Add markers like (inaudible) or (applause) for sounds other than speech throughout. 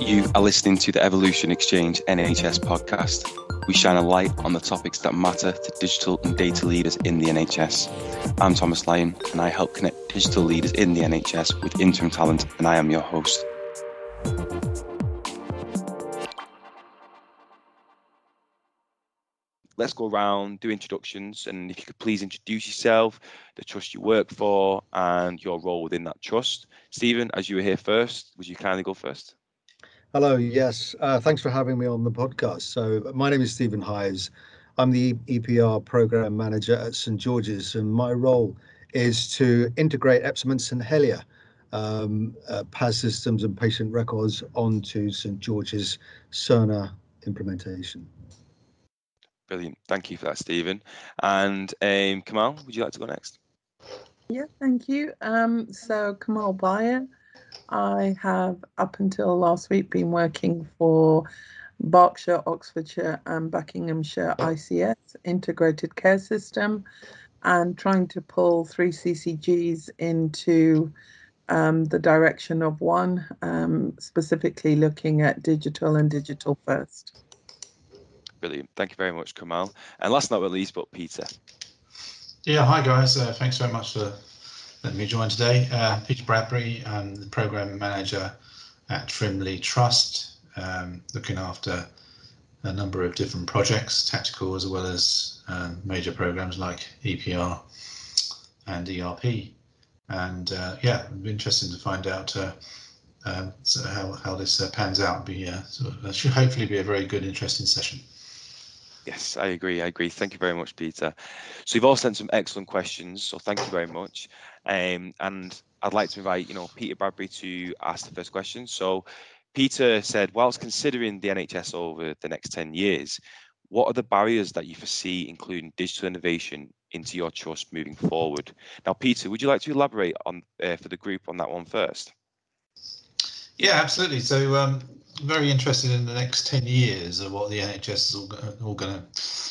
You are listening to the Evolution Exchange NHS podcast. We shine a light on the topics that matter to digital and data leaders in the NHS. I'm Thomas Lyon, and I help connect digital leaders in the NHS with interim talent, and I am your host. let's go around, do introductions, and if you could please introduce yourself, the trust you work for, and your role within that trust. Stephen, as you were here first, would you kindly go first? Hello, yes. Uh, thanks for having me on the podcast. So, my name is Stephen Hyes. I'm the EPR program manager at St George's, and my role is to integrate Epsom and St Helier um, uh, PAS systems and patient records onto St George's Cerner implementation. Brilliant. Thank you for that, Stephen. And um, Kamal, would you like to go next? Yeah, thank you. Um, so, Kamal Bayer, I have up until last week been working for Berkshire, Oxfordshire, and Buckinghamshire ICS integrated care system and trying to pull three CCGs into um, the direction of one, um, specifically looking at digital and digital first. Brilliant. Thank you very much, Kamal. And last but not least, but Peter. Yeah, hi guys. Uh, thanks very much for letting me join today. Uh, Peter Bradbury, I'm the program manager at Frimley Trust, um, looking after a number of different projects, tactical as well as um, major programs like EPR and ERP. And uh, yeah, it'd be interesting to find out uh, um, so how, how this uh, pans out. Be uh, it should hopefully be a very good, interesting session. Yes, I agree. I agree. Thank you very much, Peter. So you've all sent some excellent questions. So thank you very much. Um, and I'd like to invite, you know, Peter Bradbury to ask the first question. So Peter said, whilst considering the NHS over the next 10 years, what are the barriers that you foresee, including digital innovation, into your trust moving forward? Now, Peter, would you like to elaborate on uh, for the group on that one first? Yeah, absolutely. So um, very interested in the next 10 years of what the NHS is all, all going to,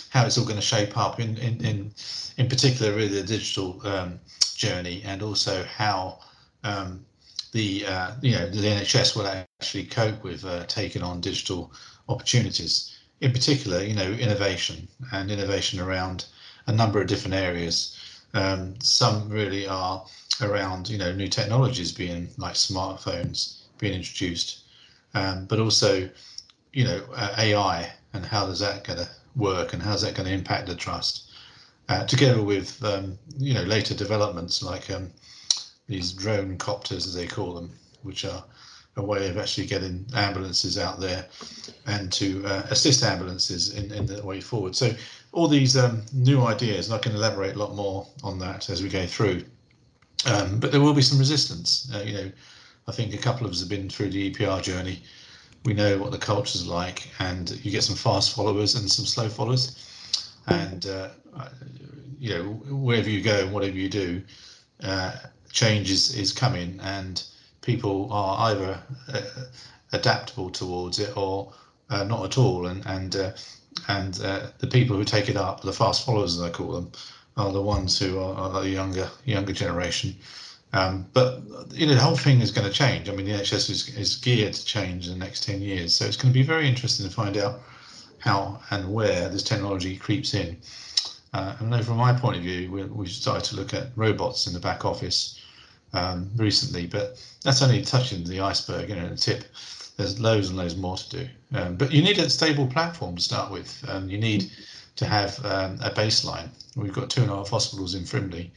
how it's all going to shape up in, in, in, in particular really the digital um, journey and also how um, the, uh, you know, the NHS will actually cope with uh, taking on digital opportunities. In particular, you know, innovation and innovation around a number of different areas. Um, some really are around, you know, new technologies being like smartphones being introduced um, but also, you know, uh, AI and how is that going to work and how's that going to impact the trust, uh, together with um, you know later developments like um, these drone copters as they call them, which are a way of actually getting ambulances out there and to uh, assist ambulances in, in the way forward. So all these um, new ideas, and I can elaborate a lot more on that as we go through. Um, but there will be some resistance. Uh, you know, I think a couple of us have been through the EPR journey. We know what the culture's like, and you get some fast followers and some slow followers. And uh, you know, wherever you go and whatever you do, uh, change is, is coming, and people are either uh, adaptable towards it or uh, not at all. And and uh, and uh, the people who take it up, the fast followers as I call them, are the ones who are, are the younger younger generation um, but you know, the whole thing is going to change. I mean, the NHS is, is geared to change in the next 10 years. So it's going to be very interesting to find out how and where this technology creeps in. Uh, and I know from my point of view, we, we've started to look at robots in the back office um, recently, but that's only touching the iceberg, you know, the tip. There's loads and loads more to do. Um, but you need a stable platform to start with. Um, you need to have um, a baseline. We've got two and a half hospitals in Frimley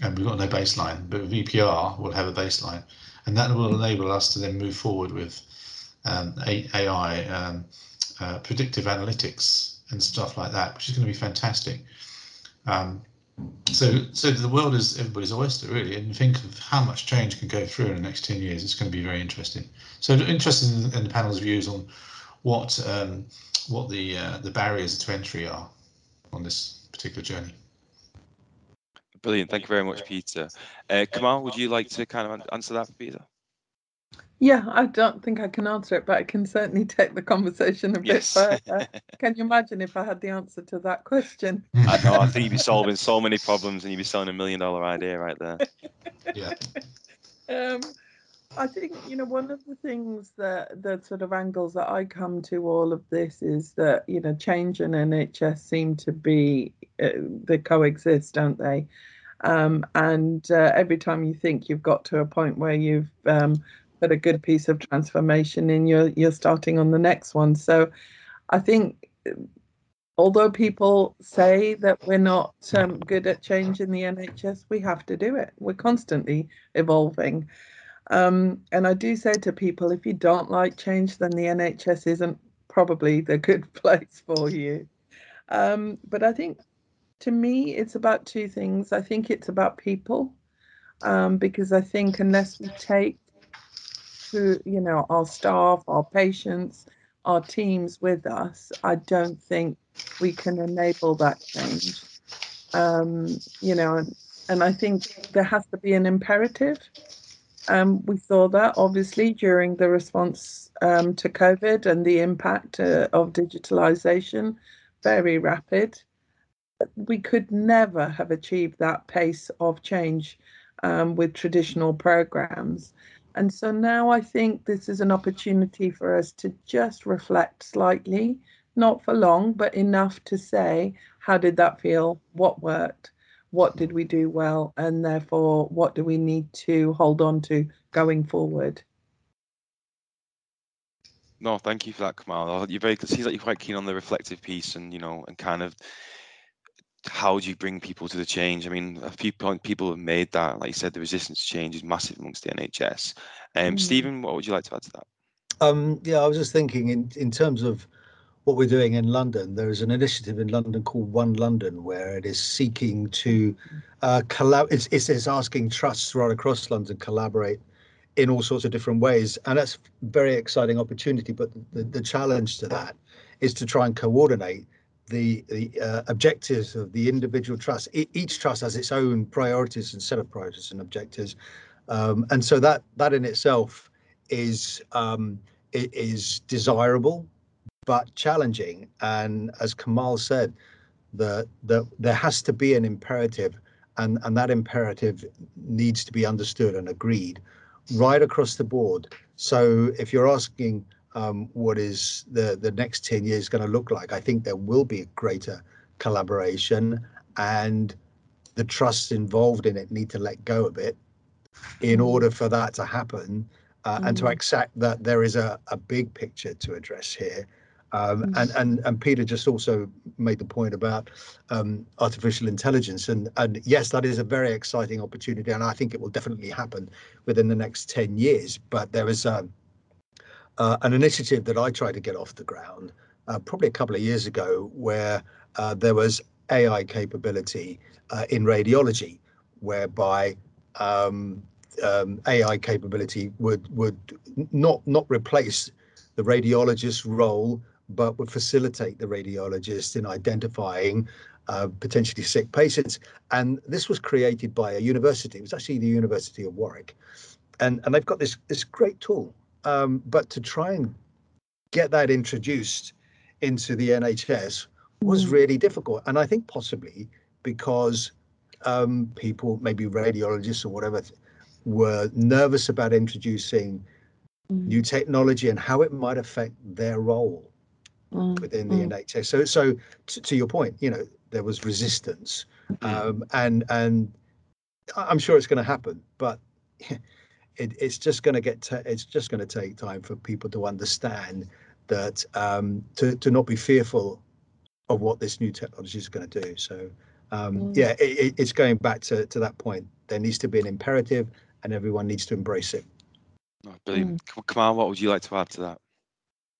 and we've got no baseline. But EPR we'll have a baseline, and that will enable us to then move forward with um, AI, um, uh, predictive analytics, and stuff like that, which is going to be fantastic. Um, so, so the world is everybody's oyster, really, and think of how much change can go through in the next ten years. It's going to be very interesting. So, interested in, in the panel's views on what um, what the uh, the barriers to entry are on this particular journey. Brilliant. Thank you very much, Peter. Uh, Kamal, would you like to kind of answer that for Peter? Yeah, I don't think I can answer it, but I can certainly (laughs) take the conversation a bit yes. further. (laughs) can you imagine if I had the answer to that question? I know. I think you'd be solving (laughs) so many problems and you'd be selling a million dollar idea right there. Yeah. Um, I think you know one of the things that the sort of angles that I come to all of this is that you know change and NHS seem to be uh, they coexist, don't they? Um, and uh, every time you think you've got to a point where you've um, put a good piece of transformation in, you're you're starting on the next one. So I think although people say that we're not um, good at change in the NHS, we have to do it. We're constantly evolving. Um, and I do say to people, if you don't like change, then the NHS isn't probably the (laughs) good place for you. Um, but I think to me, it's about two things. I think it's about people, um, because I think unless we take to you know our staff, our patients, our teams with us, I don't think we can enable that change. Um, you know, and, I think there has to be an imperative um, we saw that obviously during the response um, to COVID and the impact uh, of digitalization, very rapid. We could never have achieved that pace of change um, with traditional programs. And so now I think this is an opportunity for us to just reflect slightly, not for long, but enough to say, how did that feel? What worked? what did we do well, and therefore what do we need to hold on to going forward. No, thank you for that, Kamal. You're very. It seems like you're quite keen on the reflective piece, and you know, and kind of how do you bring people to the change? I mean, a few point people have made that. Like you said, the resistance to change is massive amongst the NHS. Um, mm. Stephen, what would you like to add to that? Um, yeah, I was just thinking in in terms of what we're doing in London. There is an initiative in London called One London, where it is seeking to uh, collab. It's, it's, it's asking trusts right across London collaborate in all sorts of different ways, and that's a very exciting opportunity. But the, the challenge to that is to try and coordinate the the uh, objectives of the individual trust. E- each trust has its own priorities and set of priorities and objectives, um, and so that that in itself is um, is desirable but challenging. And as Kamal said, the, the there has to be an imperative, and, and that imperative needs to be understood and agreed right across the board. So if you're asking um, what is the, the next 10 years going to look like, I think there will be a greater collaboration and the trusts involved in it need to let go a bit in mm. order for that to happen uh, mm. and to mm. accept that there is a, a big picture to address here um, mm. and, and and Peter just also made the point about um, artificial intelligence, and and yes, that is a very exciting opportunity, and I think it will definitely happen within the next ten years. But there is um, uh, an initiative that I tried to get off the ground uh, probably a couple of years ago, where uh, there was AI capability uh, in radiology, whereby um, um, AI capability would would not not replace the radiologist's role, but would facilitate the radiologist in identifying uh, potentially sick patients. And this was created by a university. It was actually the University of Warwick, and and they've got this this great tool. Um, but to try and get that introduced into the NHS was mm. really difficult, and I think possibly because um, people, maybe radiologists or whatever, were nervous about introducing mm. new technology and how it might affect their role mm. within the mm. NHS. So, so to, to, your point, you know, there was resistance, mm. um, and and I'm sure it's going to happen, but (laughs) it, it's just going to get t- it's just going to take time for people to understand that um, to to not be fearful of what this new technology is going to do. So. Um, mm. yeah, it, it's going back to, to that point. There needs to be an imperative, and everyone needs to embrace it. Oh, brilliant. Mm. Kamal, what would you like to add to that?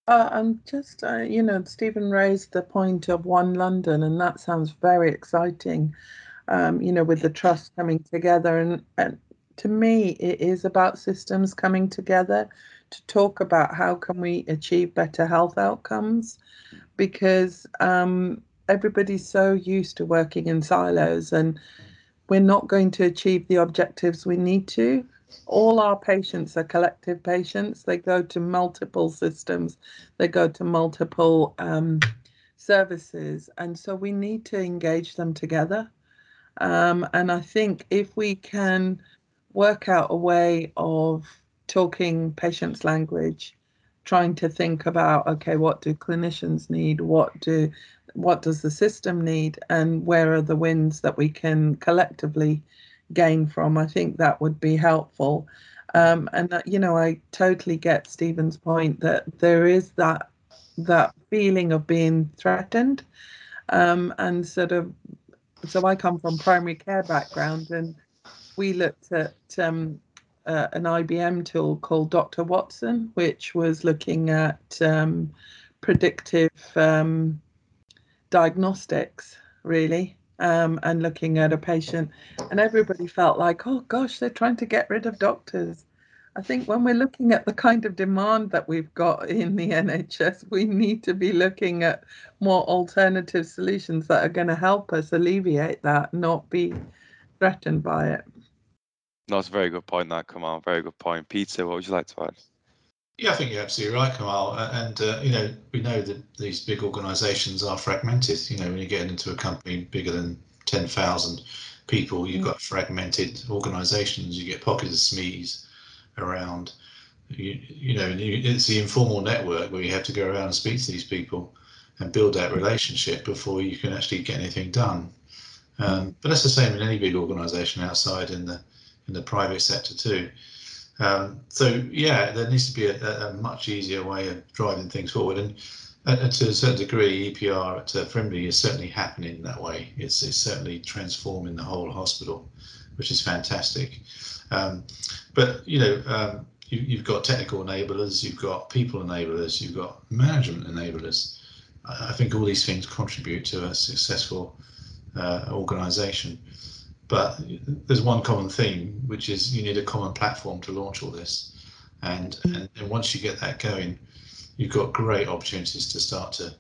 Uh, I'm just, uh, you know, Stephen raised the point of One London, and that sounds very exciting. Um, you know, with the trust coming together, and, and to me, it is about systems coming together to talk about how can we achieve better health outcomes, because um, everybody's so used to working in silos, and we're not going to achieve the objectives we need to all our patients are collective patients. They go to multiple systems, they go to multiple um, services, and so we need to engage them together. Um, and I think if we can work out a way of talking patients' language, trying to think about okay, what do clinicians need? What do what does the system need? And where are the wins that we can collectively gain from? I think that would be helpful. Um, and that, you know, I totally get Stephen's point that there is that that feeling of being threatened, um, and sort of. So I come from primary care background, and we looked at um, uh, an IBM tool called Dr. Watson, which was looking at um, predictive um, diagnostics, really, um, and looking at a patient. And everybody felt like, oh gosh, they're trying to get rid of doctors. I think when we're looking at the kind of demand that we've got in the NHS, we need to be looking at more alternative solutions that are going to help us alleviate that, not be threatened by it. That's a very good point, that Kamal. Very good point. Peter, what would you like to add? Yeah, I think you're absolutely right, Kamal. And uh, you know, we know that these big organisations are fragmented. You know, when you get into a company bigger than ten thousand people, you've got fragmented organisations. You get pockets of SMEs around. You, you know, it's the informal network where you have to go around and speak to these people and build that relationship before you can actually get anything done. Um, but that's the same in any big organisation outside in the in the private sector too. Um, so yeah, there needs to be a, a, much easier way of driving things forward, and, to a certain degree, EPR at uh, Frimley is certainly happening that way. It's, it's certainly transforming the whole hospital, which is fantastic. Um, but you know, um, you, have got technical enablers, you've got people enablers, you've got management enablers. I think all these things contribute to a successful uh, organisation. But there's one common theme, which is you need a common platform to launch all this. And, mm. and, and once you get that going, you've got great opportunities to start to,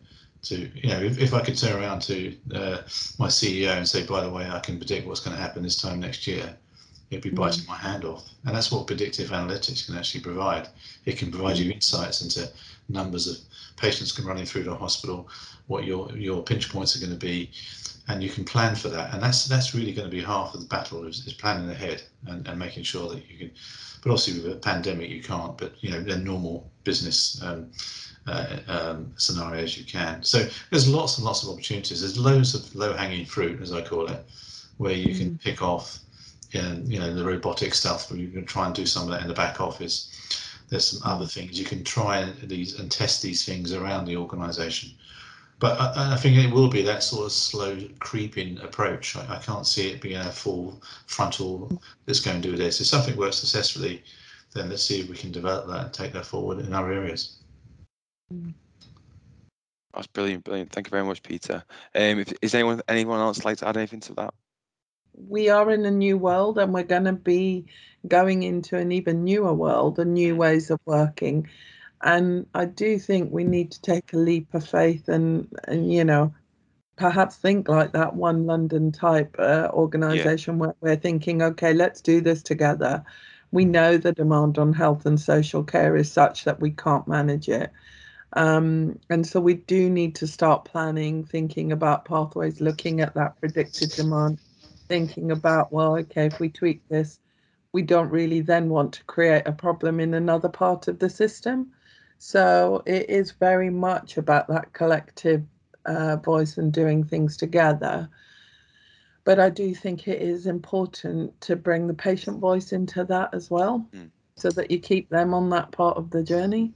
to you know, if, if I could turn around to uh, my CEO and say, by the way, I can predict what's going to happen this time next year, it'd be biting mm. my hand off. And that's what predictive analytics can actually provide. It can provide you insights into numbers of patients can running through the hospital, what your your pinch points are going to be, and you can plan for that. And that's that's really going to be half of the battle is, is planning ahead and, and making sure that you can. But obviously with a pandemic you can't. But you know, in normal business um, uh, um, scenarios you can. So there's lots and lots of opportunities. There's loads of low-hanging fruit, as I call it, where you can mm. pick off. And you know the robotic stuff where you can try and do some of that in the back office. There's some other things you can try these and test these things around the organisation but I, I, think it will be that sort of slow creeping approach. I, I, can't see it being a full frontal. Let's go and do this. If something works successfully, then let's see if we can develop that and take that forward in other areas. That's brilliant, brilliant. Thank you very much, Peter. Um, if, is anyone anyone else like to add anything to that? We are in a new world, and we're going to be going into an even newer world and new ways of working and I do think we need to take a leap of faith and, and you know, perhaps think like that one London type uh, organization yeah. where we're thinking, okay, let's do this together. We know the demand on health and social care is such that we can't manage it. Um, and so we do need to start planning, thinking about pathways, looking at that predicted demand, thinking about, well, okay, if we tweak this, we don't really then want to create a problem in another part of the system. So it is very much about that collective uh, voice and doing things together. But I do think it is important to bring the patient voice into that as well, mm. so that you keep them on that part of the journey.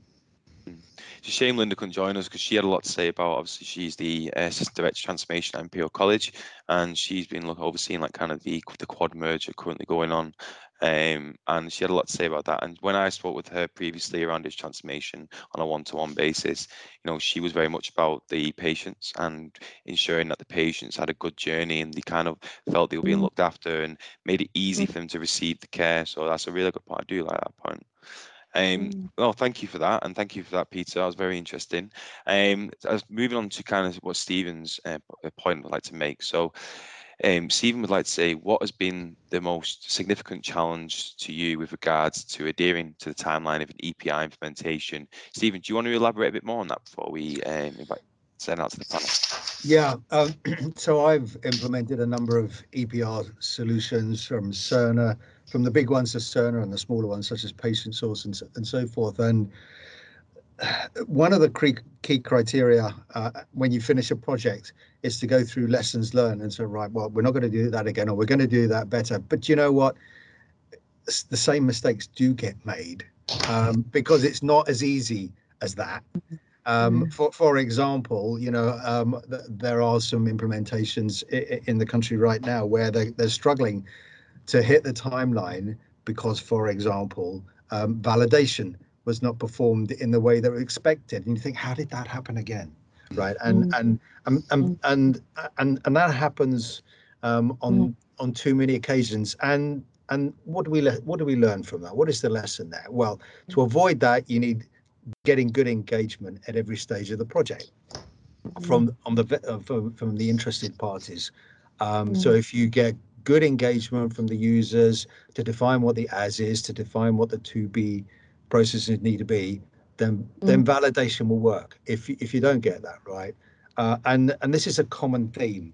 It's a shame Linda couldn't join us because she had a lot to say about. Obviously, she's the uh, assistant director of transformation at Imperial College, and she's been look, overseeing like kind of the the quad merger currently going on, um, and she had a lot to say about that. And when I spoke with her previously around his transformation on a one-to-one basis, you know, she was very much about the patients and ensuring that the patients had a good journey and they kind of felt they were being mm. looked after and made it easy mm. for them to receive the care. So that's a really good point. I do like that point. Um, mm. well, thank you for that, and thank you for that, Peter. That was very interesting. Um, as moving on to kind of what Stephen's uh, point I'd like to make. So, um, Stephen would like to say, what has been the most significant challenge to you with regards to adhering to the timeline of an EPR implementation? Stephen, do you want to elaborate a bit more on that before we um, invite send out to the panel? Yeah, um, (clears throat) so I've implemented a number of EPR solutions from Cerner from the big ones to Cerner and the smaller ones such as Patientsource and, and so forth. And one of the key criteria uh, when you finish a project is to go through lessons learned and say, right, well, we're not going to do that again, or we're going to do that better. But you know what? The same mistakes do get made um, because it's not as easy as that. Um, mm. for for example, you know, um, th- there are some implementations I- in the country right now where they, they're struggling to hit the timeline because, for example, um, validation was not performed in the way that was expected and you think how did that happen again right and mm. and, and, and mm. and and and that happens um, on mm. on too many occasions and and what do we le- what do we learn from that what is the lesson there well to mm. avoid that you need getting good engagement at every stage of the project from mm. on the uh, from, from the interested parties um, so if you get good engagement from the users to define what the as is to define what the to be processes need to be, then mm. then validation will work. If if you don't get that right, uh, and and this is a common theme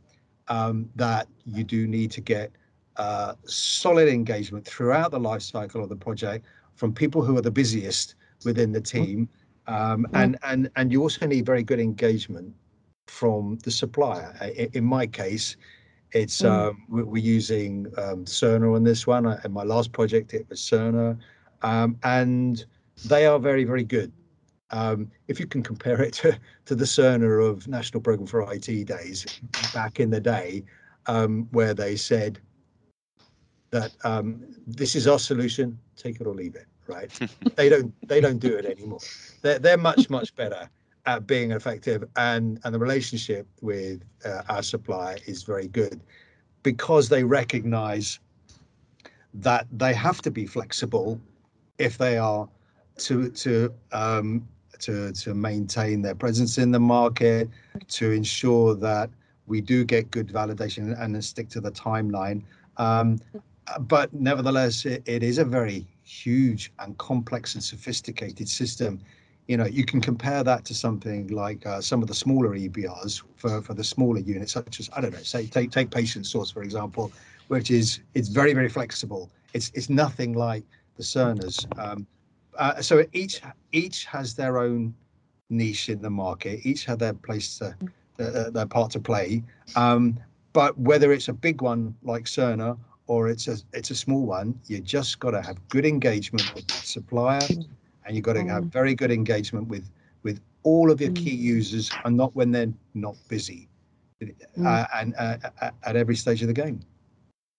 um, that you do need to get uh, solid engagement throughout the life cycle of the project from people who are the busiest within the team, um, mm. and and and you also need very good engagement from the supplier. In, in my case, it's mm. um, we're using um, Cerner on this one. In my last project, it was Cerner um, and they are very, very good. Um, if you can compare it (laughs) to, to the Cerner of National Program for IT days back in the day, um, where they said that um, this is our solution, take it or leave it. Right? (laughs) they don't they don't do it anymore. They're they're much much better at being effective, and and the relationship with uh, our supplier is very good because they recognise that they have to be flexible if they are to to um, to to maintain their presence in the market, to ensure that we do get good validation and stick to the timeline. Um, but nevertheless, it, it is a very huge and complex and sophisticated system. You know, you can compare that to something like uh, some of the smaller EPRs for, for the smaller units, such as I don't know, say take take Patientsource for example, which is it's very very flexible. It's it's nothing like the Cerners. Um, uh, so each each has their own niche in the market. Each have their place to uh, their part to play. Um, but whether it's a big one like Cerner or it's a it's a small one, you just got to have good engagement with the supplier, and you've got to have mm. very good engagement with with all of your key mm. users, and not when they're not busy, mm. uh, and uh, at every stage of the game.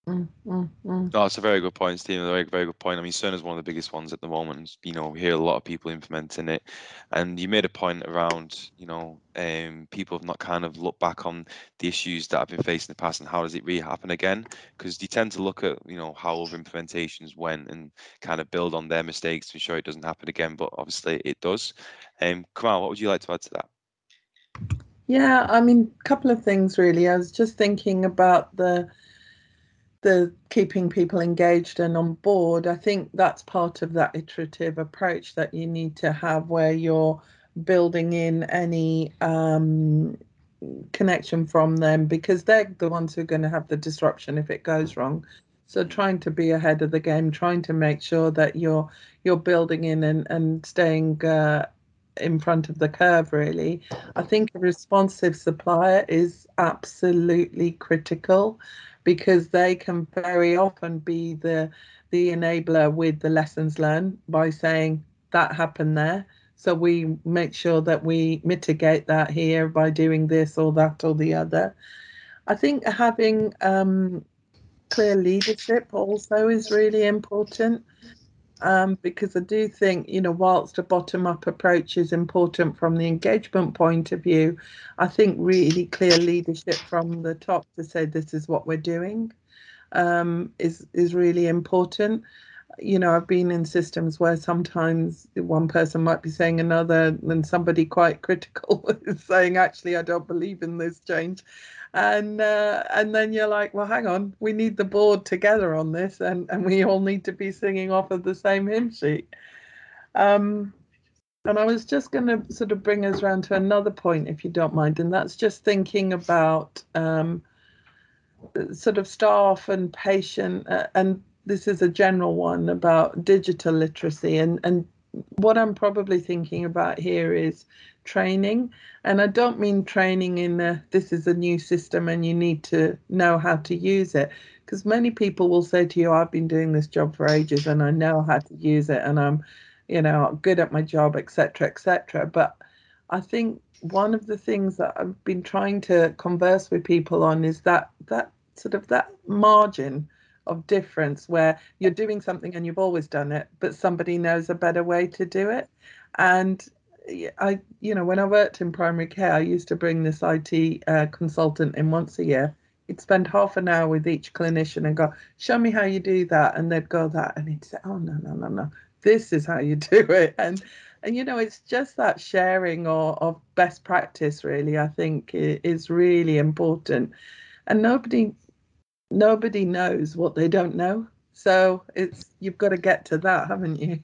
Mm, mm, mm. No, it's a very good point, Stephen. A very, very good point. I mean, Cerner is one of the biggest ones at the moment. You know, we hear a lot of people implementing it, and you made a point around, you know, um, people have not kind of looked back on the issues that have been faced in the past and how does it really happen again? Because you tend to look at, you know, how other implementations went and kind of build on their mistakes to ensure it doesn't happen again. But obviously, it does. Um, Kamal, what would you like to add to that? Yeah, I mean, a couple of things really. I was just thinking about the the keeping people engaged and on board, I think that's part of that iterative approach that you need to have where you're building in any um, connection from them because they're the ones who are going to have the disruption if it goes wrong. So trying to be ahead of the game, trying to make sure that you're you're building in and and staying uh, in front of the curve. Really, I think a responsive supplier is absolutely critical because they can very often be the the enabler with the lessons learned by saying that happened there. So we make sure that we mitigate that here by doing this or that or the other. I think having um, clear leadership also is really important um, because I do think, you know, whilst a bottom up approach is important from the engagement point of view, I think really clear leadership from the top to say this is what we're doing um, is is really important. You know, I've been in systems where sometimes one person might be saying another, and somebody quite critical (laughs) is saying, "Actually, I don't believe in this change," and uh, and then you're like, well, hang on, we need the board together on this, and and we all need to be singing off of the same hymn sheet. Um, and I was just going to sort of bring us around to another point, if you don't mind, and that's just thinking about um, sort of staff and patient uh, and this is a general one about digital literacy and and what I'm probably thinking about here is training. And I don't mean training in the this is a new system and you need to know how to use it. Because many people will say to you I've been doing this job for ages and I know how to use it and I'm you know good at my job etc etc but I think one of the things that I've been trying to converse with people on is that that sort of that margin of difference where you're doing something and you've always done it, but somebody knows a better way to do it. And I, you know, when I worked in primary care, I used to bring this IT uh, consultant in once a year. He'd spend half an hour with each clinician and go, "Show me how you do that," and they'd go that, and he'd say, "Oh no, no, no, no, this is how you (laughs) do it." And and you know, it's just that sharing or of best practice. Really, I think is really important, and nobody nobody knows what they don't know. So it's you've got to get to that, haven't you?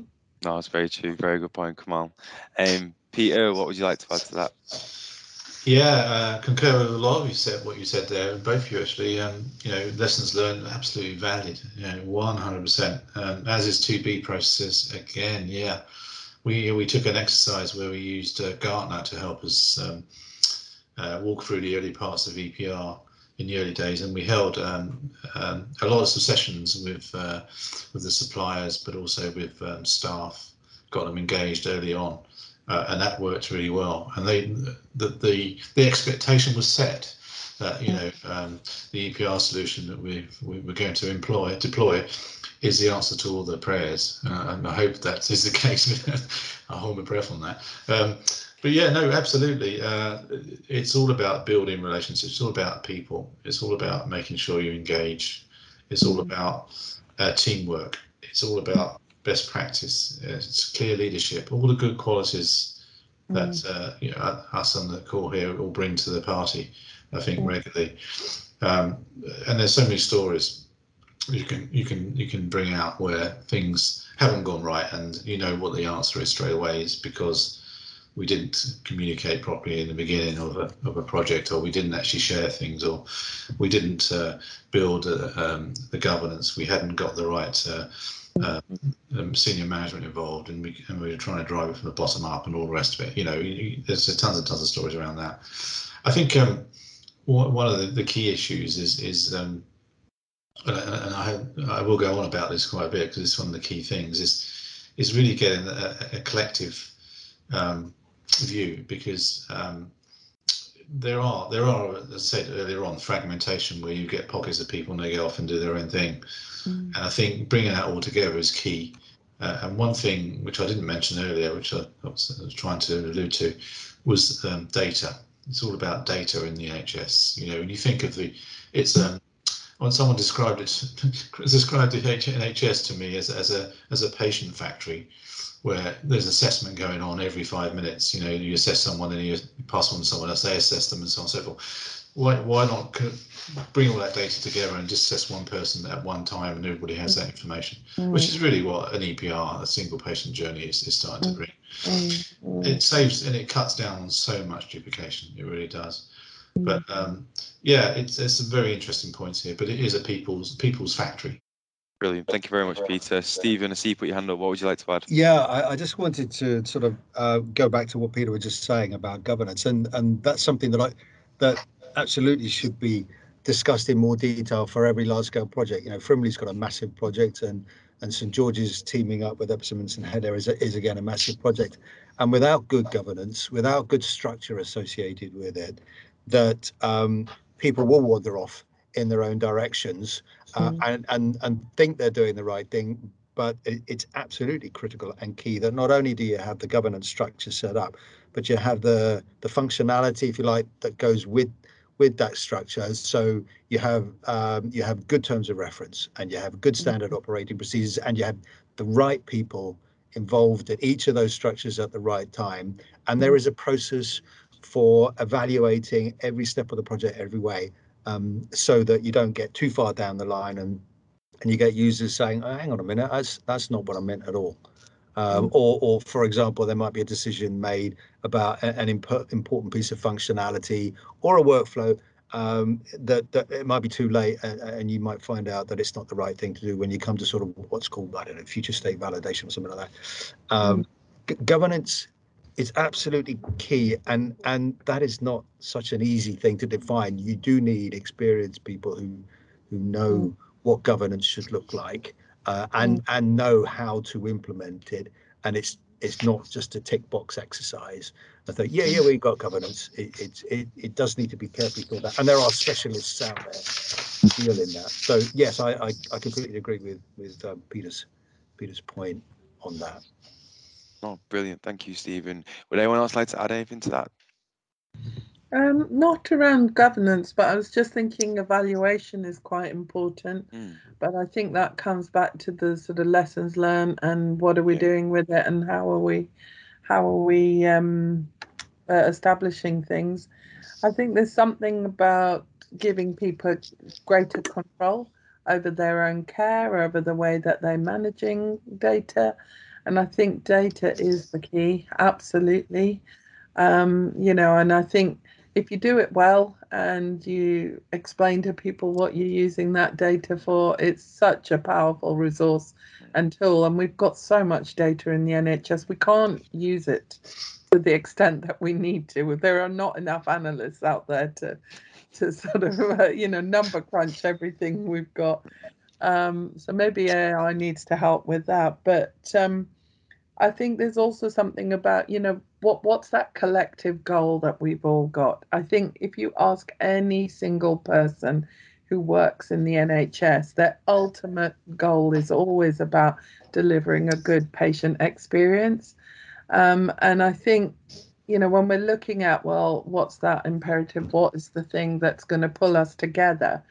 (laughs) no, it's very true. Very good point. On, um, Peter, what would you like to add to that? Yeah, uh, concur with a lot of you said what you said there, both of you actually. Um, you know, lessons learned absolutely valid. You know, one hundred percent. Um, as is to be processes again. Yeah, we we took an exercise where we used uh, Gartner to help us um, uh, walk through the early parts of EPR in the early days, and we held um, um, a lot of sessions with uh, with the suppliers, but also with um, staff. Got them engaged early on, uh, and that worked really well. And they the the, the expectation was set that you know um, the EPR solution that we, we we're going to employ deploy is the answer to all the prayers, uh, and I hope that is the (laughs) case. I hold my breath on that. But yeah, no, absolutely. Uh, it's all about building relationships. It's all about people. It's all about making sure you engage. It's all about uh, teamwork. It's all about best practice. It's clear leadership. All the good qualities that mm. uh, you know us on the call here all bring to the party. I think regularly. Um, and there's so many stories you can you can you can bring out where things haven't gone right, and you know what the answer is straight away is because we didn't communicate properly in the beginning of a, of a project, or we didn't actually share things, or we didn't uh, build uh, um, the governance. We hadn't got the right uh, uh, um, senior management involved, and we, and we were trying to drive it from the bottom up and all the rest of it. You know, you, there's tons and tons of stories around that. I think um, one of the, the, key issues is is um, and I, I will go on about this quite a bit because it's one of the key things is is really getting a, a collective um, view because um, there are there are as I said earlier on fragmentation where you get pockets of people and they go off and do their own thing, mm. and I think bringing that all together is key. Uh, and one thing which I didn't mention earlier, which I, was, I was, trying to allude to, was um, data. It's all about data in the NHS. You know, when you think of the, it's um, when someone described it, (laughs) described the NHS to me as, as a as a patient factory where there's assessment going on every five minutes. You know, you assess someone and you pass on to someone else, they assess them, and so on and so forth. Why, why not bring all that data together and just assess one person at one time and everybody has that information, mm. which is really what an EPR, a single patient journey, is, is starting to bring. Mm. Mm. It saves and it cuts down on so much duplication. It really does. Mm. But um, yeah, it's, it's some very interesting points here, but it is a people's people's factory. Brilliant. Thank you very much, Peter. Stephen, I see you put your hand up. What would you like to add? Yeah, I, I just wanted to sort of uh, go back to what Peter was just saying about governance, and and that's something that I that absolutely should be discussed in more detail for every large-scale project. You know, Frimley's got a massive project, and and St George's teaming up with Epsom and St Helier is, is again a massive project. And without good governance, without good structure associated with it, that um, people will wander off in their own directions uh, mm. and, and and think they're doing the right thing but it, it's absolutely critical and key that not only do you have the governance structure set up but you have the the functionality if you like that goes with with that structure so you have um, you have good terms of reference and you have good mm. standard operating procedures and you have the right people involved at each of those structures at the right time and there mm. a process for evaluating every step of the project every way um, so that you don't get too far down the line and and you get users saying, oh, "Hang on a minute, that's that's not what I meant at all." Um, mm. or, or for example, there might be a decision made about an imp- important piece of functionality or a workflow, um, that, that it might be too late and, and, you might find out that it's not the right thing to do when you come to sort of what's called I don't know future state validation or something like that. Um, mm. governance is absolutely key and and that is not such an easy thing to define. You do need experienced people who who know mm. what governance should look like uh, and mm. and know how to implement it and it's it's not just a tick box exercise. I thought, yeah, yeah, we've got governance. It, it, it, it does need to be carefully thought out. And there are specialists out there dealing deal that. So yes, I, I, I completely agree with, with um, Peter's, Peter's point on that. Oh, brilliant. Thank you, Stephen. Would anyone else like to add anything to that? Um, not around governance, but I was just thinking evaluation is quite important. Mm. But I think that comes back to the sort of lessons learned and what are we yeah. doing with it and how are we, how are we um, uh, establishing things. I think there's something about giving people greater control over their own care, over the way that they're managing data. And I think data is the key, absolutely. Um, you know, and I think if you do it well and you explain to people what you're using that data for, it's such a powerful resource and tool. And we've got so much data in the NHS, we can't use it to the extent that we need to. There are not enough analysts out there to to sort of (laughs) uh, you know number crunch everything we've got. Um, so maybe AI needs to help with that. But um, I think there's also something about you know what what's that collective goal that we've all got? I think if you ask any single person who works in the NHS, their ultimate goal is always about delivering a good patient experience. Um, and I think, you know, when we're looking at, well, what's that imperative? What is the thing that's going to pull us together?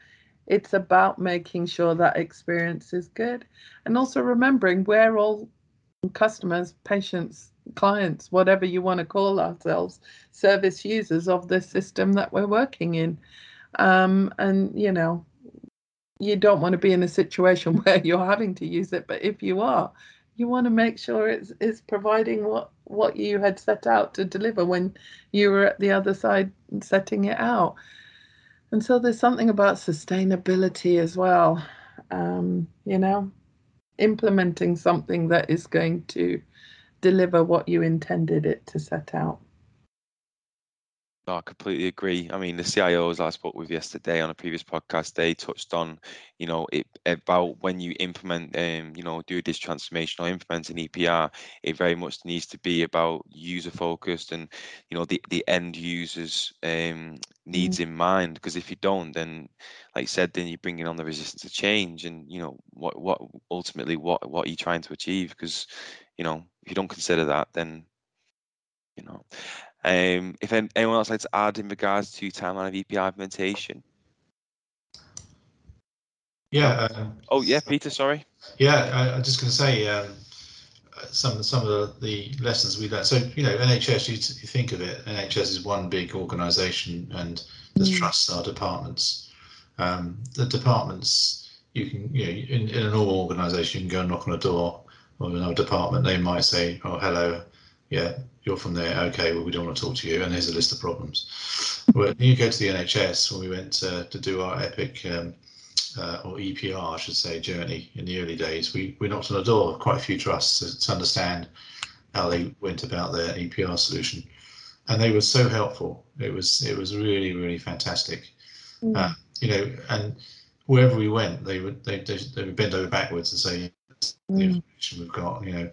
It's about making sure that experience is good and also remembering we're all customers, patients, clients, whatever you want to call ourselves, service users of the system that we're working in. Um, and, you know, you don't want to be in a situation (laughs) where you're having to use it, but if you are, you want to make sure it's, it's providing what, what you had set out to deliver when you were at the other side setting it out. And so there's something about sustainability as well. Um, you know, implementing something that is going to deliver what you intended it to set out. No, I completely agree. I mean, the CIOs I spoke with yesterday on a previous podcast, they touched on, you know, it about when you implement, um, you know, do this transformation or implement an EPR, it very much needs to be about user focused and, you know, the the end users' um, needs mm. in mind. Because if you don't, then, like I said, then you're bringing on the resistance to change, and you know, what what ultimately what what are you trying to achieve? Because, you know, if you don't consider that, then, you know. Um, if anyone else like to add in regards to timeline of EPR implementation. Yeah. Um, oh yeah, Peter. Sorry. Yeah, I, am just going to say um, some some of the, the, lessons we learned. So you know, NHS. You, you, think of it, NHS is one big organisation, and the mm. trusts are departments. Um, the departments, you can you know, in, in a normal organisation, you can go and knock on a door of another department. They might say, "Oh, hello, yeah, you're from there. Okay, well, we don't want to talk to you. And here's a list of problems. When you go to the NHS, when we went to do our EPIC um, uh, or EPR, I should say, journey in the early days, we, we knocked on the door of quite a few trusts to, to understand how they went about their EPR solution. And they were so helpful. It was it was really really fantastic. Mm. Uh, you know, and wherever we went, they would they, they, they would bend over backwards and say, mm. "The information we've got, you know,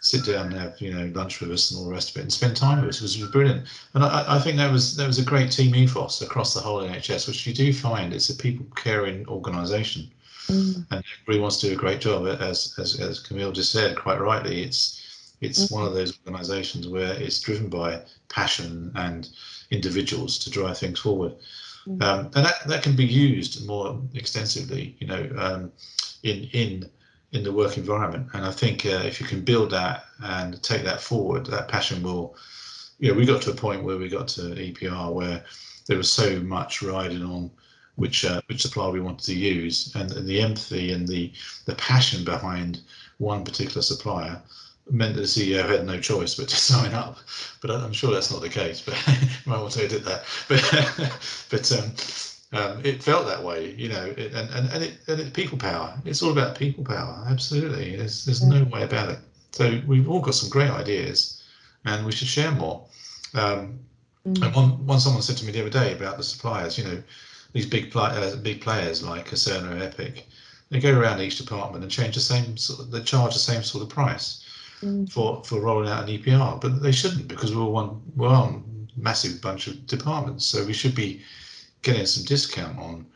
sit down and have you know lunch with us and all the rest of it and spend time with us it was brilliant and I, I think that was that was a great team ethos across the whole NHS which you do find it's a people caring organisation mm. and everybody wants to do a great job as as, as Kamal just said quite rightly it's it's mm. one of those organisations where it's driven by passion and individuals to drive things forward mm. um, and that, that can be used more extensively you know um, in in in the work environment. And I think uh, if you can build that and take that forward, that passion will. You know, we got to a point where we got to EPR where there was so much riding on which uh, which supplier we wanted to use, and, and, the empathy and the the passion behind one particular supplier meant that the CEO had no choice but to (laughs) sign up. But I'm sure that's not the case. But (laughs) want to did that. But (laughs) but um, um, it felt that way, you know. It, and and and it and it people power. It's all about people power. Absolutely. There's there's no way about it. So we've all got some great ideas, and we should share more. Um, mm. And one one someone said to me the other day about the suppliers. You know, these big play, uh, big players like or Epic, they go around each department and change the same sort of, they charge the same sort of price mm. for for rolling out an EPR, but they shouldn't because we're one we're one massive bunch of departments, so we should be getting some discount on.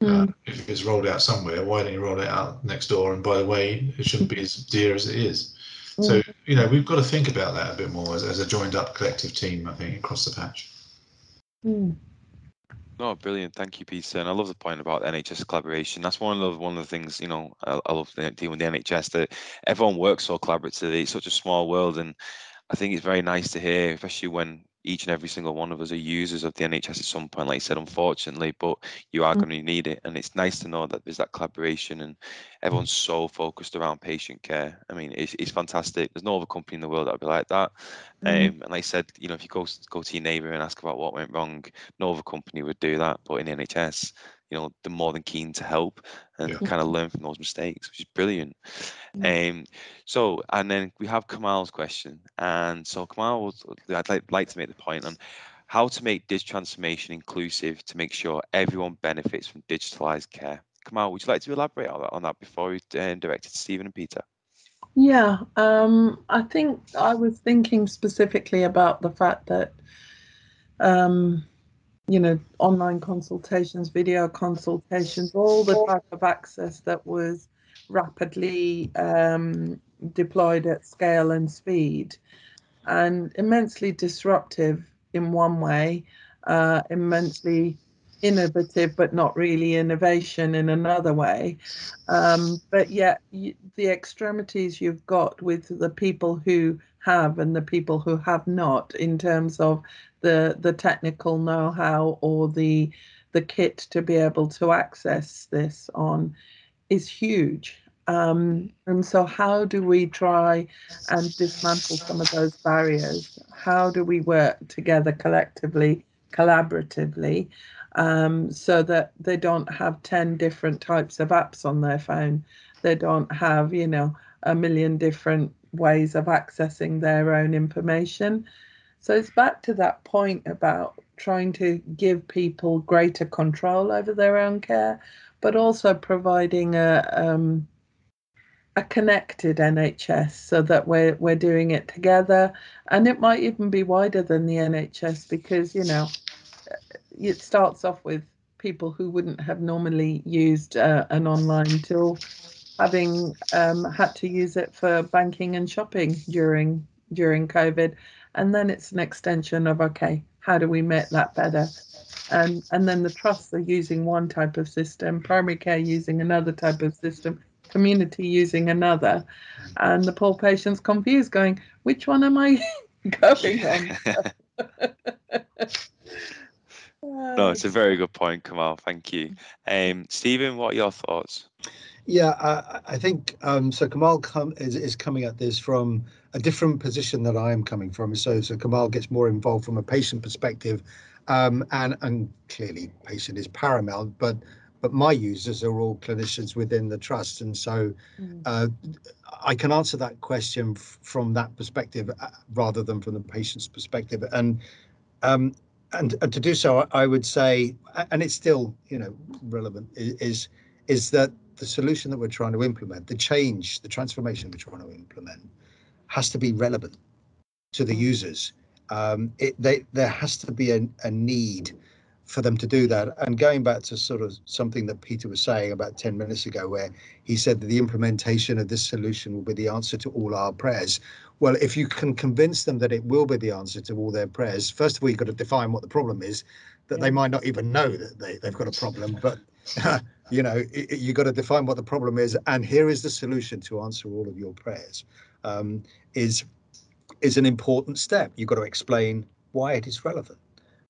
Uh, mm. if it's rolled out somewhere, why don't you roll it out next door? And by the way, it shouldn't be as dear as it is. Mm. So you know we've got to think about that a bit more as, as a joined up collective team. I think across the patch. Mm. No, brilliant. Thank you, Peter. And I love the point about NHS collaboration. That's one of the, one of the things you know I, I love dealing with the NHS that everyone works so collaboratively. It's such a small world, and I think it's very nice to hear, especially when each and every single one of us are users of the NHS at some point, like I said, unfortunately, but you are mm. going to need it. And it's nice to know that there's that collaboration and everyone's so focused around patient care. I mean, it's, it's fantastic. There's no other company in the world that would be like that. Mm. Um, and like I said, you know, if you go go to your neighbour and ask about what went wrong, no other company would do that. But in NHS, you know they're more than keen to help and yeah. kind of learn from those mistakes which is brilliant mm. um so and then we have kamal's question and so kamal i'd like, like to make the point on how to make this transformation inclusive to make sure everyone benefits from digitalized care kamal would you like to elaborate on that, on that before we uh, direct it to stephen and peter yeah um i think i was thinking specifically about the fact that um you know, online consultations, video consultations, all the type of access that was rapidly um, deployed at scale and speed, and immensely disruptive in one way, uh, immensely innovative but not really innovation in another way. Um, but yet you, the extremities you've got with the people who have and the people who have not in terms of the the technical know-how or the the kit to be able to access this on is huge. Um, and so, how do we try and dismantle some of those barriers? How do we work together collectively, collaboratively, um, so that they don't have 10 different types of apps on their phone? They don't have, you know, a million different ways of accessing their own information. So it's back to that point about trying to give people greater control over their own care, but also providing a um, a connected NHS so that we're we're doing it together, and it might even be wider than the NHS because you know it starts off with people who wouldn't have normally used uh, an online tool having um, had to use it for banking and shopping during during COVID and then it's an extension of okay how do we make that better? And and then the trusts are using one type of system primary care using another type of system community using another. And the poor patient's confused going which one am i (laughs) going on? (laughs) No it's a very good point kamal. Thank you. Um stephen what are your thoughts? Yeah, I, I think um, so. Kamal com- is, is coming at this from a different position that I am coming from. So, so Kamal gets more involved from a patient perspective, um, and and clearly patient is paramount. But but my users are all clinicians within the trust, and so mm. uh, I can answer that question f- from that perspective uh, rather than from the patient's perspective. And um, and, and to do so, I would say, and it's still you know relevant, is is that the solution that we're trying to implement, the change, the transformation we're trying to implement, has to be relevant to the users. Um, it, they, there has to be a, a need for them to do that. And going back to sort of something that Peter was saying about 10 minutes ago, where he said that the implementation of this solution will be the answer to all our prayers. Well, if you can convince them that it will be the answer to all their prayers, first of all, you've got to define what the problem is, that yeah. they might not even know that they, they've got a problem, but (laughs) you know it, you got to define what the problem is and here is the solution to answer all of your prayers um, is is an important step you've got to explain why it is relevant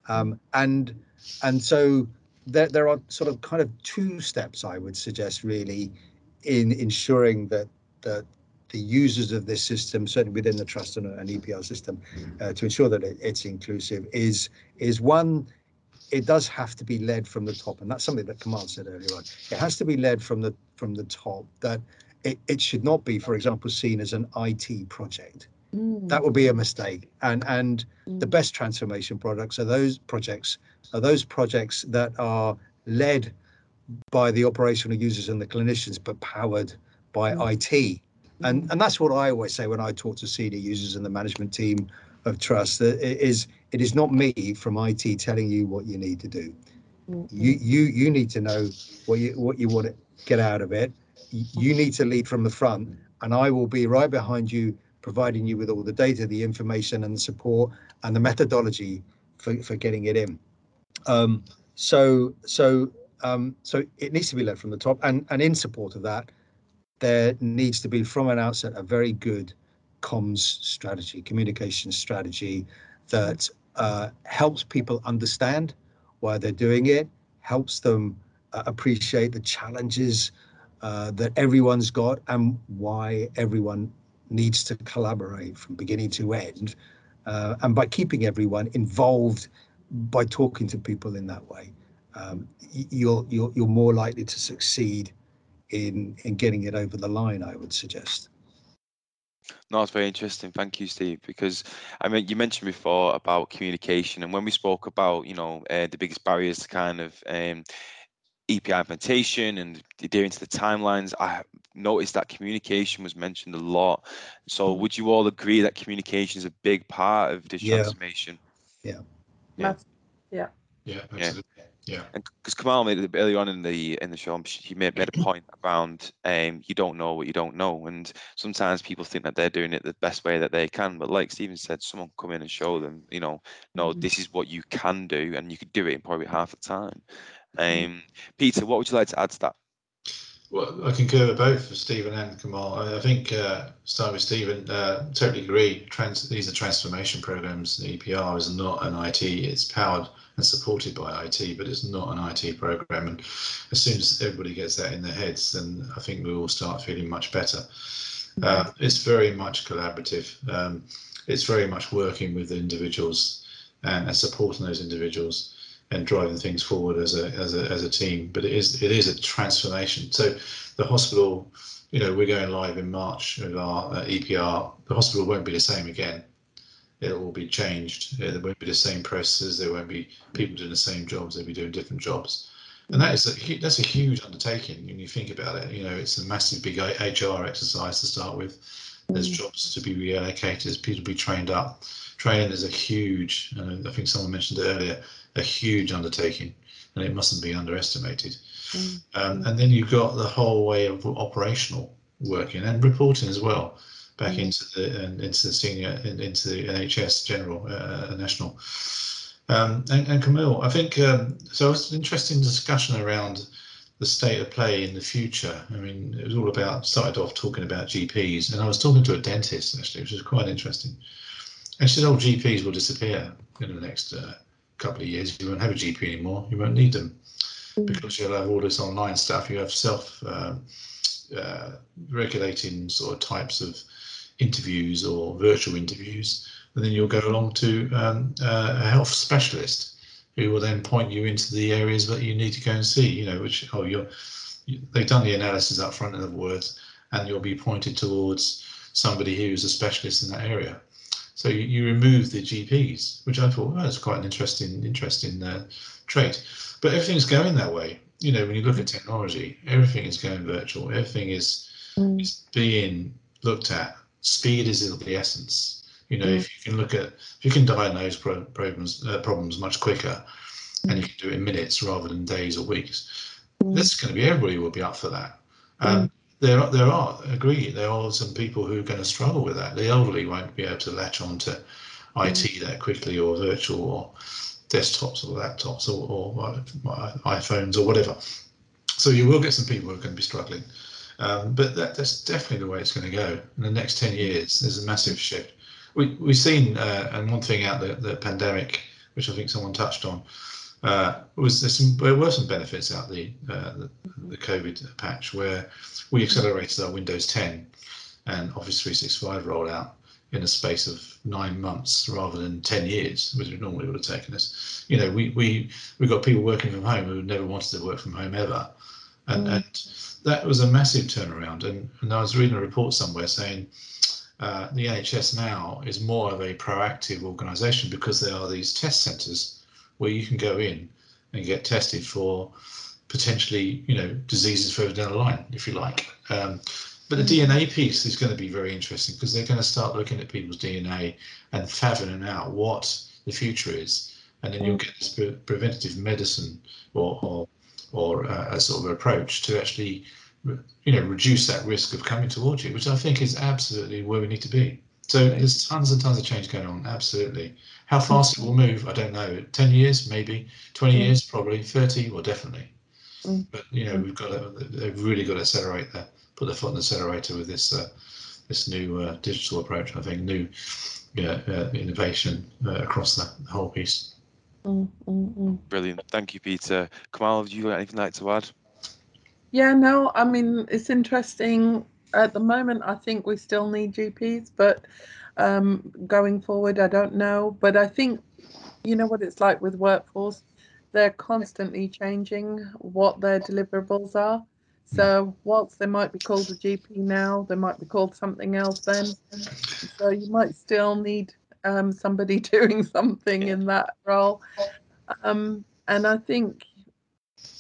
um, and and so there, there are sort of kind of two steps i would suggest really in ensuring that that the users of this system, certainly within the trust and an EPR system, uh, to ensure that it, it's inclusive, is is one. It does have to be led from the top, and that's something that Kamal said earlier on. It has to be led from the from the top. That it, it should not be, for example, seen as an IT project. Mm. That would be a mistake. And and the Mm. best transformation products are those projects are those projects that are led by the operational users and the clinicians, but powered by Mm. IT. And and that's what I always say when I talk to senior users and the management team of trust. That it is it is not me from IT telling you what you need to do. Mm. You you you need to know what you what you want to get out of it. You need to lead from the front, and I will be right behind you, providing you with all the data, the information, and the support and the methodology for, for getting it in. Um, so so um, so it needs to be led from the top, and and in support of that, there needs to be from an outset a very good comms strategy, communication strategy that uh, helps people understand why they're doing it, helps them uh, appreciate the challenges uh, that everyone's got and why everyone needs to collaborate from beginning to end. Uh, and by keeping everyone involved by talking to people in that way, um, you're, you're, you're more likely to succeed in, in getting it over the line, I would suggest. No, it's very interesting. Thank you, Steve. Because I mean, you mentioned before about communication, and when we spoke about, you know, uh, the biggest barriers to kind of um, EPR implementation and adhering to the timelines, I noticed that communication was mentioned a lot. So, Mhm. would you all agree that communication is a big part of this Yeah. transformation? Yeah. Mass- Yeah, Yeah. absolutely. Yeah. And because Kamal made it earlier on in the in the show, he made, made a (clears throat) point around um, you don't know what you don't know, and sometimes people think that they're doing it the best way that they can. But like Stephen said, someone come in and show them, you know, no, Mhm. this is what you can do, and you could do it in probably half the time. Um, Peter, what would you like to add to that? Well, I concur with both Stephen and Kamal. I, think, uh, start with Stephen, uh, totally agree. Trans, these are transformation programs. The EPR is not an IT, it's powered and supported by IT, but it's not an IT program. And as soon as everybody gets that in their heads, then I think we will start feeling much better. Uh, it's very much collaborative. Um, it's very much working with individuals and, and supporting those individuals and driving things forward as a, as a as a team. But it is it is a transformation. So the hospital, you know, we're going live in March with our uh, EPR. The hospital won't be the same again. It will be changed. Uh, There won't be the same processes. There won't be people doing the same jobs. They'll be doing different jobs. And that is a that's a huge undertaking when you think about it. You know, it's a massive big HR exercise to start with. There's Mm. jobs to be reallocated. People to be trained up. Training is a huge. And I think someone mentioned it earlier a huge undertaking, and it mustn't be underestimated. Mm. Um, and then you've got the whole way of operational working and reporting as well, back Mm. into the and into the senior in, into the NHS general uh, national. Um, and, and Camille, I think um, so. It's an interesting discussion around the state of play in the future. I mean, it was all about started off talking about GPs, and I was talking to a dentist actually, which was quite interesting. And she said, "Oh, GPs will disappear in the next uh, couple of years. You won't have a GP anymore. You won't need them Mm. because you'll have all this online stuff. You have self um, uh, regulating sort of types of interviews or virtual interviews, and then you'll go along to um, uh, a health specialist who will then point you into the areas that you need to go and see. You know, which oh, you're you, they've done the analysis up front, in other words, and you'll be pointed towards somebody who's a specialist in that area. So you, you remove the GPs, which I thought oh, that's quite an interesting interesting uh, trait. But everything's going that way. You know, when you look at technology, everything is going virtual. Everything is Mm. is being looked at. Speed is of the essence. You know, Mm. if you can look at, if you can diagnose pro- problems uh, problems much quicker, and you can do it in minutes rather than days or weeks, Mm. that's going to be everybody will be up for that. Um, There, are- there are agree. There are some people who are going to struggle with that. The elderly won't be able to latch on to IT that quickly, or virtual, or desktops, or laptops, or, or uh, iPhones, or whatever. So you will get some people who are going to be struggling. Um, but that, that's definitely the way it's going to go. In the next 10 years, there's a massive shift. We, we've seen, uh, and one thing out the, the pandemic, which I think someone touched on, uh, was there, some, there were some benefits out the, uh, the the COVID patch where we accelerated our Windows 10 and Office 365 rollout in a space of nine months rather than 10 years, which it normally would have taken us. You know, we, we, we've got people working from home who never wanted to work from home ever. And, mm. and that was a massive turnaround. And, and I was reading a report somewhere saying uh, the NHS now is more of a proactive organisation because there are these test centres where you can go in and get tested for potentially, you know, diseases further down the line, if you like. Um, but the mm. DNA piece is going to be very interesting because they're going to start looking at people's DNA and fathoming out what the future is, and then you'll get this pre- preventative medicine or or, or uh, a sort of approach to actually, you know, reduce that risk of coming towards you, which I think is absolutely where we need to be. So there's tons and tons of change going on. Absolutely. How fast it will move, I don't know. Ten years, maybe. Twenty mm. years, probably. Thirty, well, definitely. But you know, we've got to. They've really got to accelerate that put the foot on the accelerator with this uh, this new uh, digital approach. I think new yeah, uh, innovation uh, across the, whole piece. Mm, mm, mm. Brilliant. Thank you, Peter. Kamal, do you have anything like to add? Yeah, no, I mean, it's interesting. At the moment, I think we still need GPs, but um, going forward, I don't know. But I think, you know what it's like with workforce, they're constantly changing what their deliverables are. So whilst they might be called a GP now, they might be called something else then. So you might still need um, somebody (laughs) doing something in that role. Um, and I think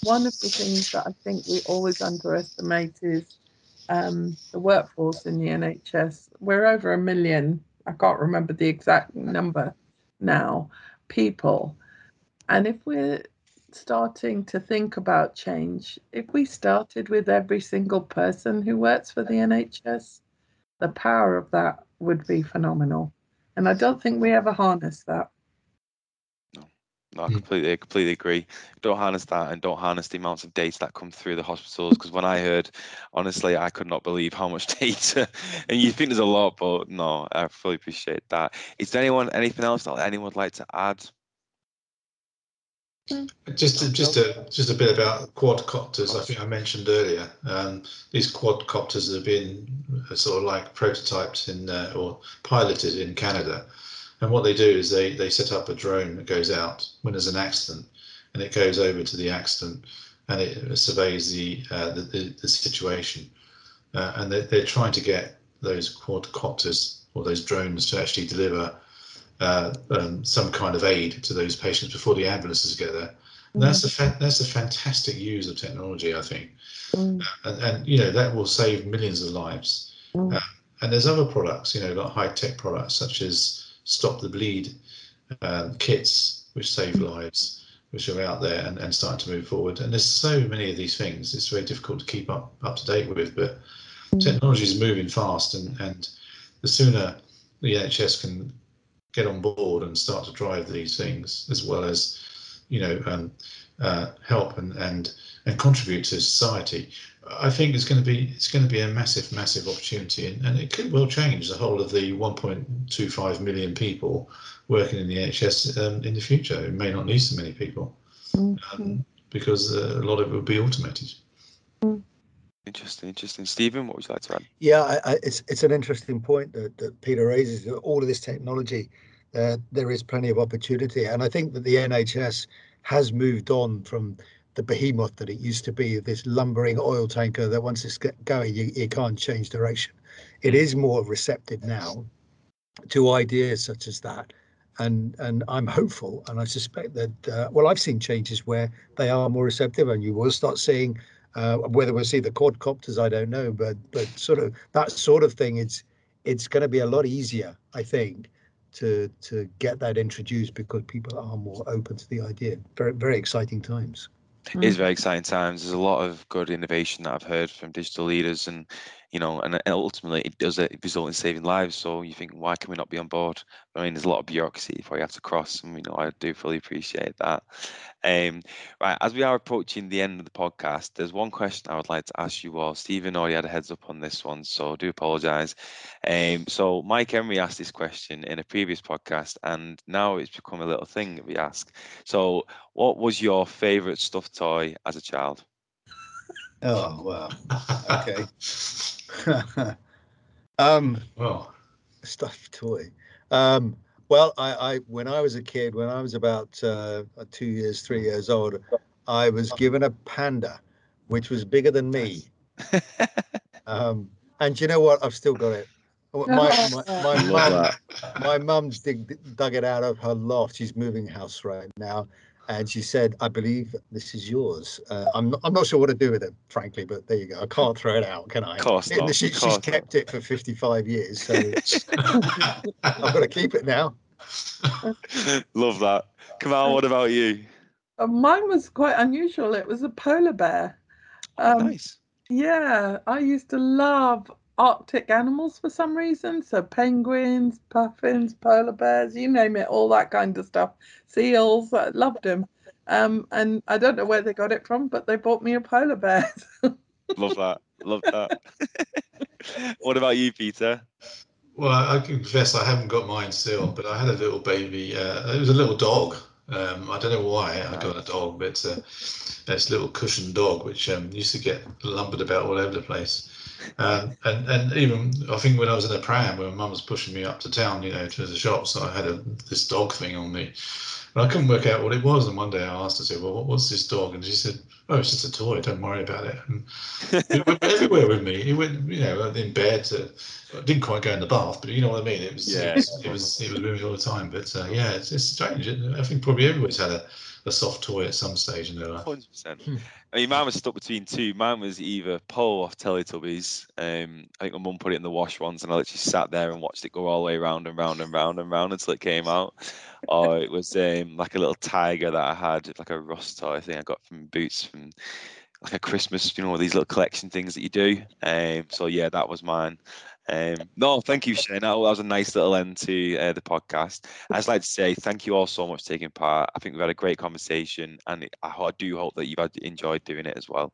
one of the things that I think we always underestimate is um, the workforce in the NHS. We're over a million, I can't remember the exact number now, people. And if we're starting to think about change, if we started with every single person who works for the NHS, the power of that would be phenomenal. And I don't think we ever harness that. No, no I hmm. completely, completely agree. Don't harness that and don't harness the amounts of data that come through the hospitals. Because when I heard, honestly, I could not believe how much (laughs) data. and you think there's a lot, but no, I fully appreciate that. Is there anyone, anything else that anyone would like to add just just a just a bit about quadcopters. I think I mentioned earlier. Um, these quadcopters have been uh, sort of like prototyped in uh, or piloted in Canada, and what they do is they they set up a drone that goes out when there's an accident, and it goes over to the accident, and it surveys the uh, the, the, the, situation, uh, and they're, they're trying to get those quadcopters or those drones to actually deliver uh, um, some kind of aid to those patients before the ambulances get there. And that's a fa- that's a fantastic use of technology, I think, mm. uh, and, and you know that will save millions of lives. Mm. Uh, and there's other products, you know, like high tech products such as Stop the Bleed um, kits, which save mm. lives, which are out there and, and starting to move forward. And there's so many of these things; it's very difficult to keep up up to date with. But mm. technology is moving fast, and and the sooner the NHS can get on board and start to drive these things, as well as, you know, um, uh, help and, and and contribute to society. I think it's going to be it's going to be a massive, massive opportunity, and, and it could well change the whole of the 1.25 million people working in the NHS um, in the future. It may not need so many people mm-hmm. um, because uh, a lot of it will be automated. Interesting, interesting. Stephen, what would you like to add? Yeah, I, I, it's it's an interesting point that, that Peter raises. All of this technology, uh, there is plenty of opportunity, and I think that the NHS has moved on from the behemoth that it used to be. This lumbering oil tanker that once it's going, you, you can't change direction. It is more receptive now to ideas such as that, and and I'm hopeful, and I suspect that uh, well, I've seen changes where they are more receptive, and you will start seeing uh, whether we'll see the quadcopters, I don't know, but but sort of that sort of thing. It's it's going to be a lot easier, I think, to to get that introduced because people are more open to the idea. Very very exciting times. It is very exciting times. There's a lot of good innovation that I've heard from digital leaders, and you know, and, ultimately it does result in saving lives. So you think, why can we not be on board? I mean, there's a lot of bureaucracy before you have to cross, and you know, I do fully appreciate that. Um, right, as we are approaching the end of the podcast, there's one question I would like to ask you all. Stephen already had a heads up on this one, so I do apologise. Um, so Mike Emery asked this question in a previous podcast, and now it's become a little thing that we ask. So, what was your favourite stuffed toy as a child? Oh wow. Okay. (laughs) Um, Well, stuffed toy. Um, well, I, I when I was a kid, when I was about uh, two years, three years old, I was given a panda, which was bigger than me. (laughs) Um, and you know what? I've still got it. My my, (laughs) my mum my mum's dig, dug it out of her loft. She's moving house right now, and she said, "I believe this is yours." Uh, I'm not, I'm not sure what to do with it, frankly, but there you go. I can't throw it out, can I? Of course not, (laughs) she- of she's course not. kept it for 55 years, so (laughs) I've got to keep it now. (laughs) Love that. Kamal, what about you? Uh, mine was quite unusual. It was a polar bear. Oh, Um, nice. Yeah, I used to love Arctic animals for some reason. So penguins, puffins, polar bears, you name it, all that kind of stuff. Seals, I loved them. Um, and I don't know where they got it from, but they bought me a polar bear. (laughs) Love that. Love that. (laughs) what about you, Peter? well, I I confess I haven't got mine still, but I had a little baby. Uh, it was a little dog. Um, I don't know why I got a dog, but it's a little cushion dog, which um, used to get lumbered about all over the place. Um, and and even I think when I was in a pram, when my mum was pushing me up to town, you know, to the shops, I had a, this dog thing on me, and I couldn't work out what it was. And one day I asked her, I said, "Well, what's this dog?" And she said, "Oh, it's just a toy. Don't worry about it." And (laughs) it went everywhere with me. It went, you know, in bed. To, I didn't quite go in the bath, but you know what I mean. It was, Yeah. it was, it was, it was with me all the time. But uh, yeah, it's, it's strange. I think probably everybody's had a, a soft toy at some stage in their life. Hundred percent. Hmm. I mean, mine was stuck between two. Mine was either Po or Teletubbies. Um, I think my mum put it in the wash once, and I literally sat there and watched it go all the way round and round and round and round until it came out. Or it was um, like a little tiger that I had, like a rust toy thing I got from Boots from like a Christmas, you know, these little collection things that you do. Um, so yeah, that was mine. Um, no, thank you, Shane. That was a nice little end to uh, the podcast. I'd just like to say thank you all so much for taking part. I think we've had a great conversation, and I, do hope that you've enjoyed doing it as well.